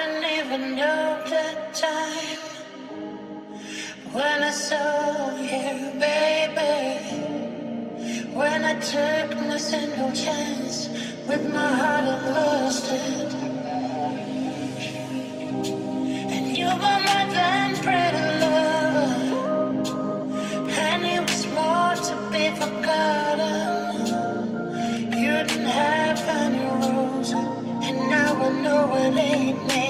didn't even know the time when I saw you, baby. When I took my single chance with my heart and lost it. And you were my than pretty lover, and it was more to be forgotten. You didn't have any rules, and now I know it means.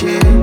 cheer.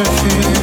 je fuis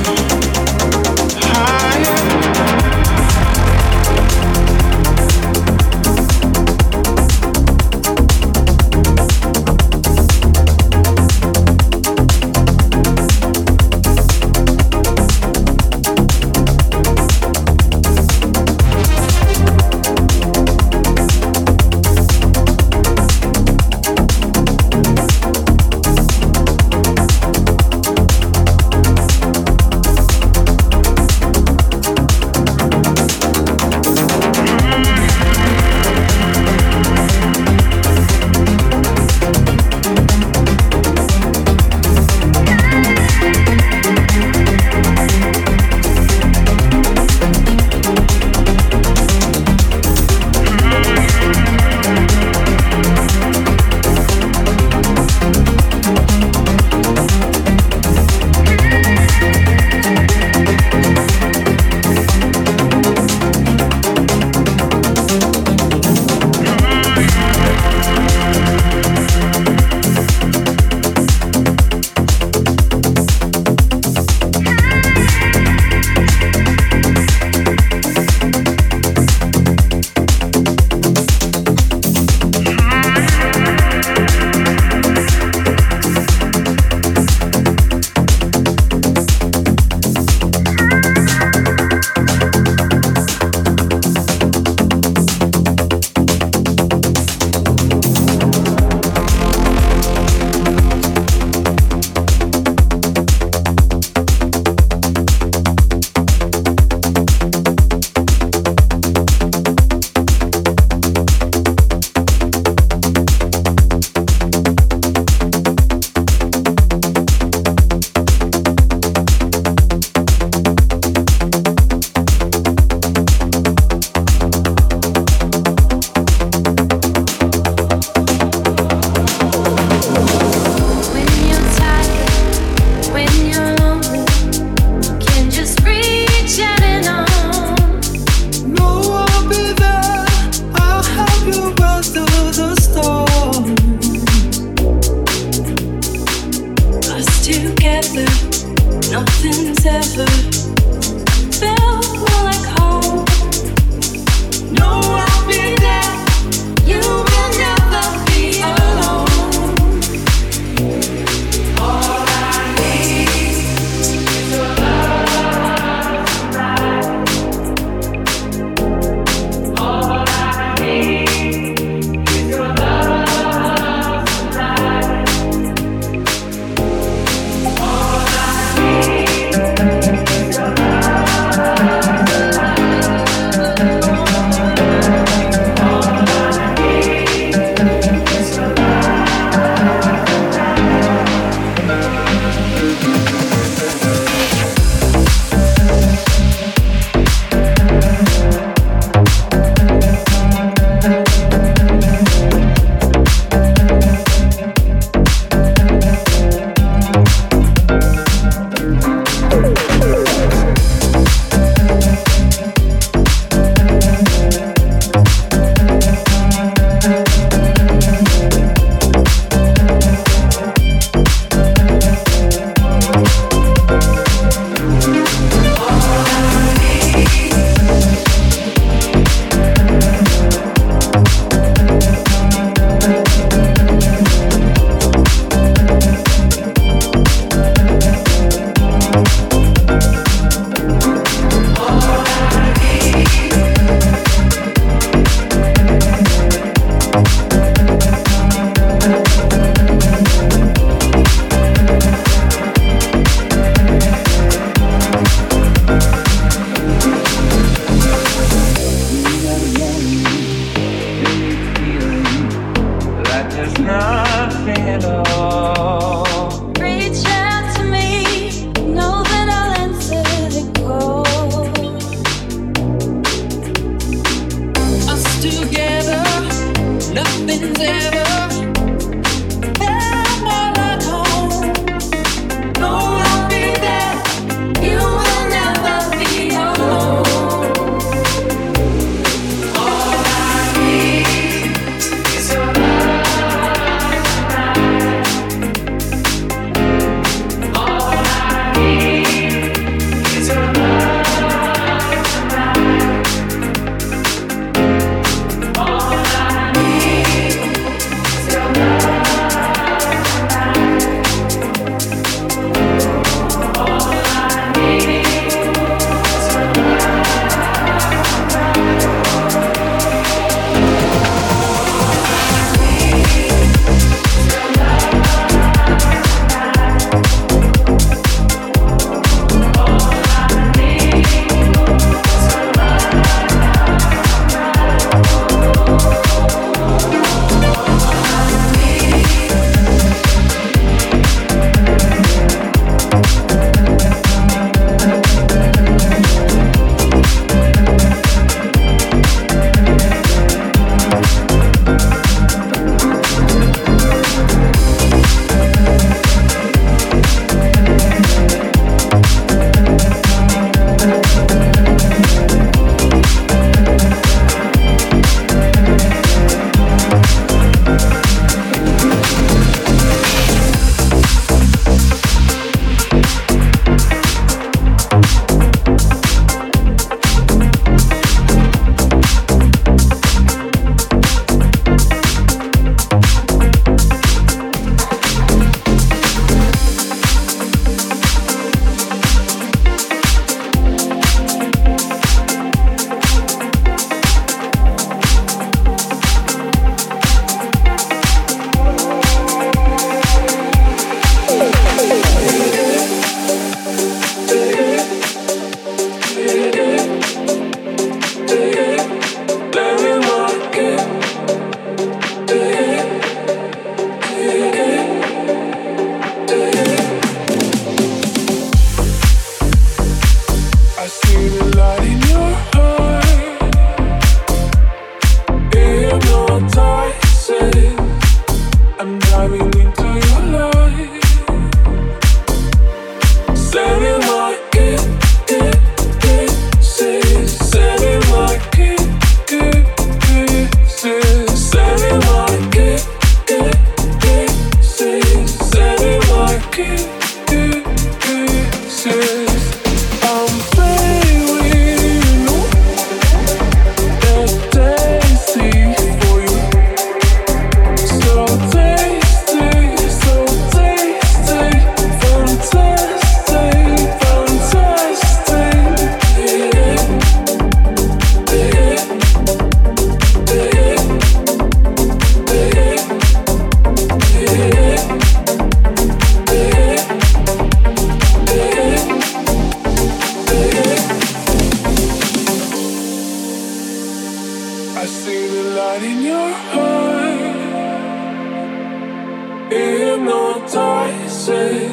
you I'm.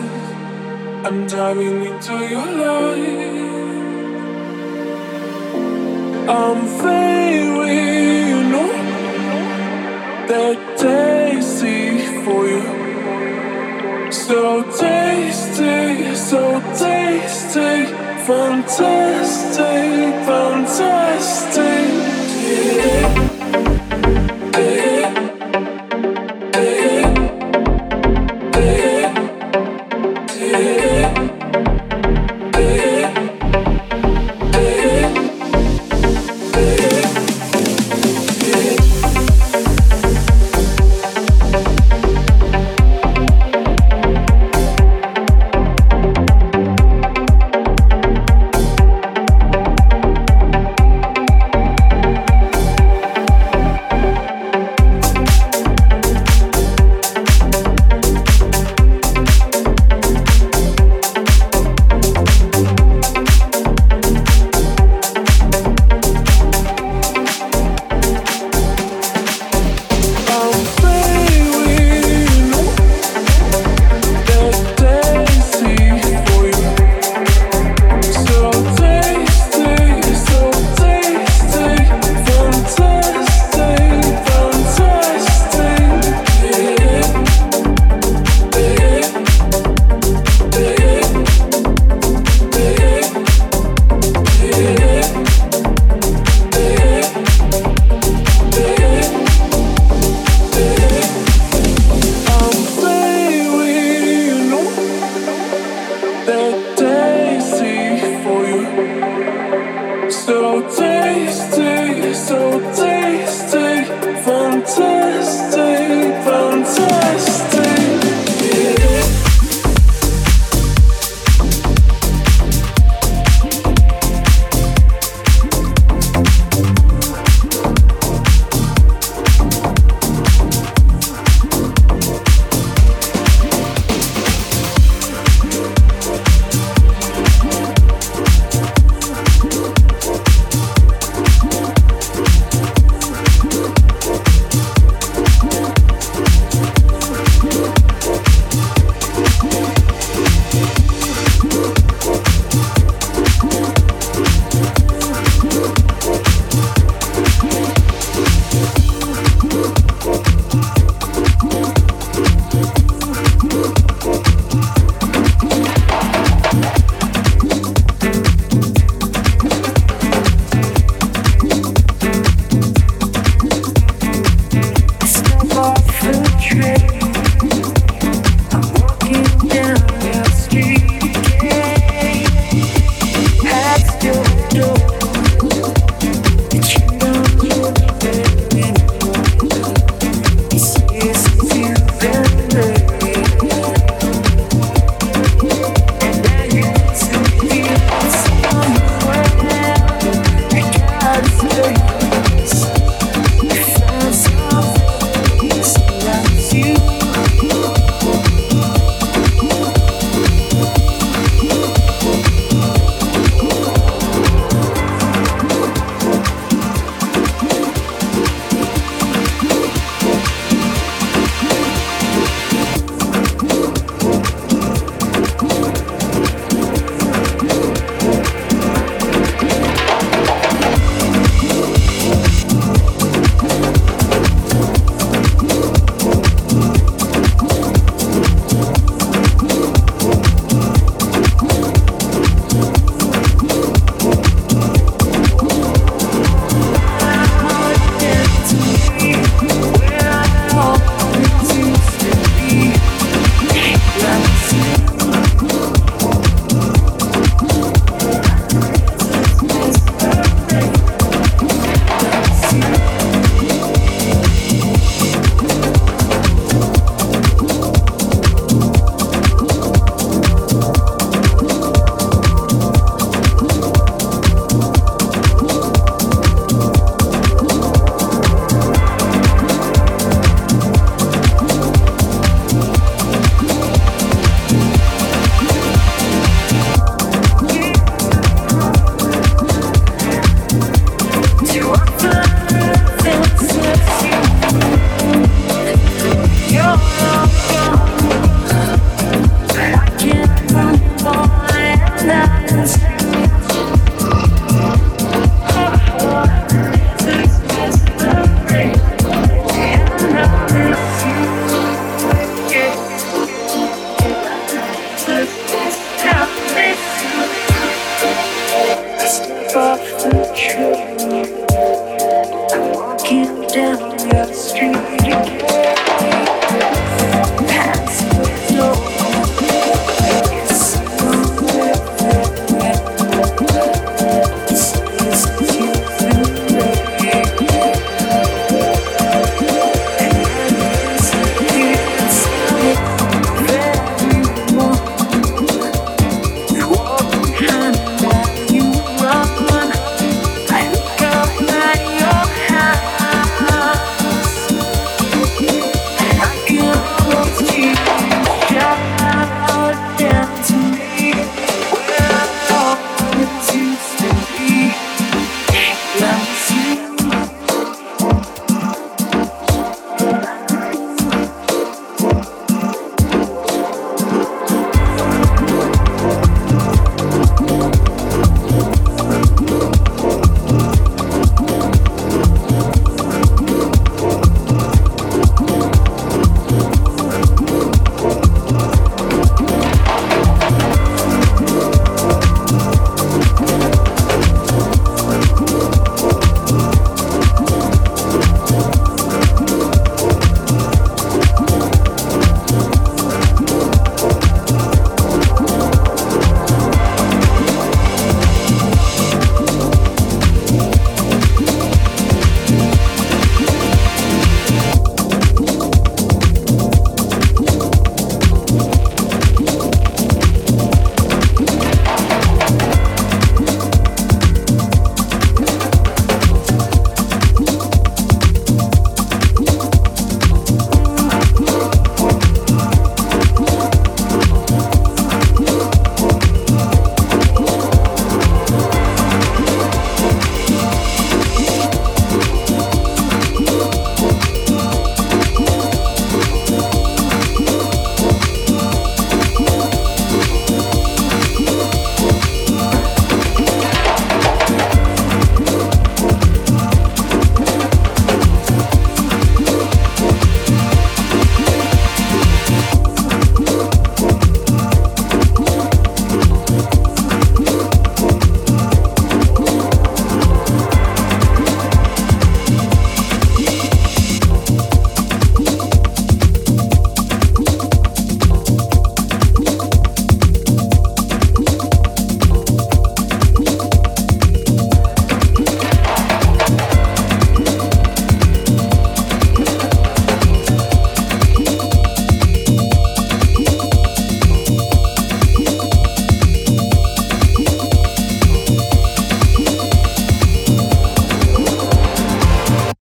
I'm diving into your life. I'm feeling you know. That tasty for you. So tasty, so tasty. Fantastic, fantastic. Yeah.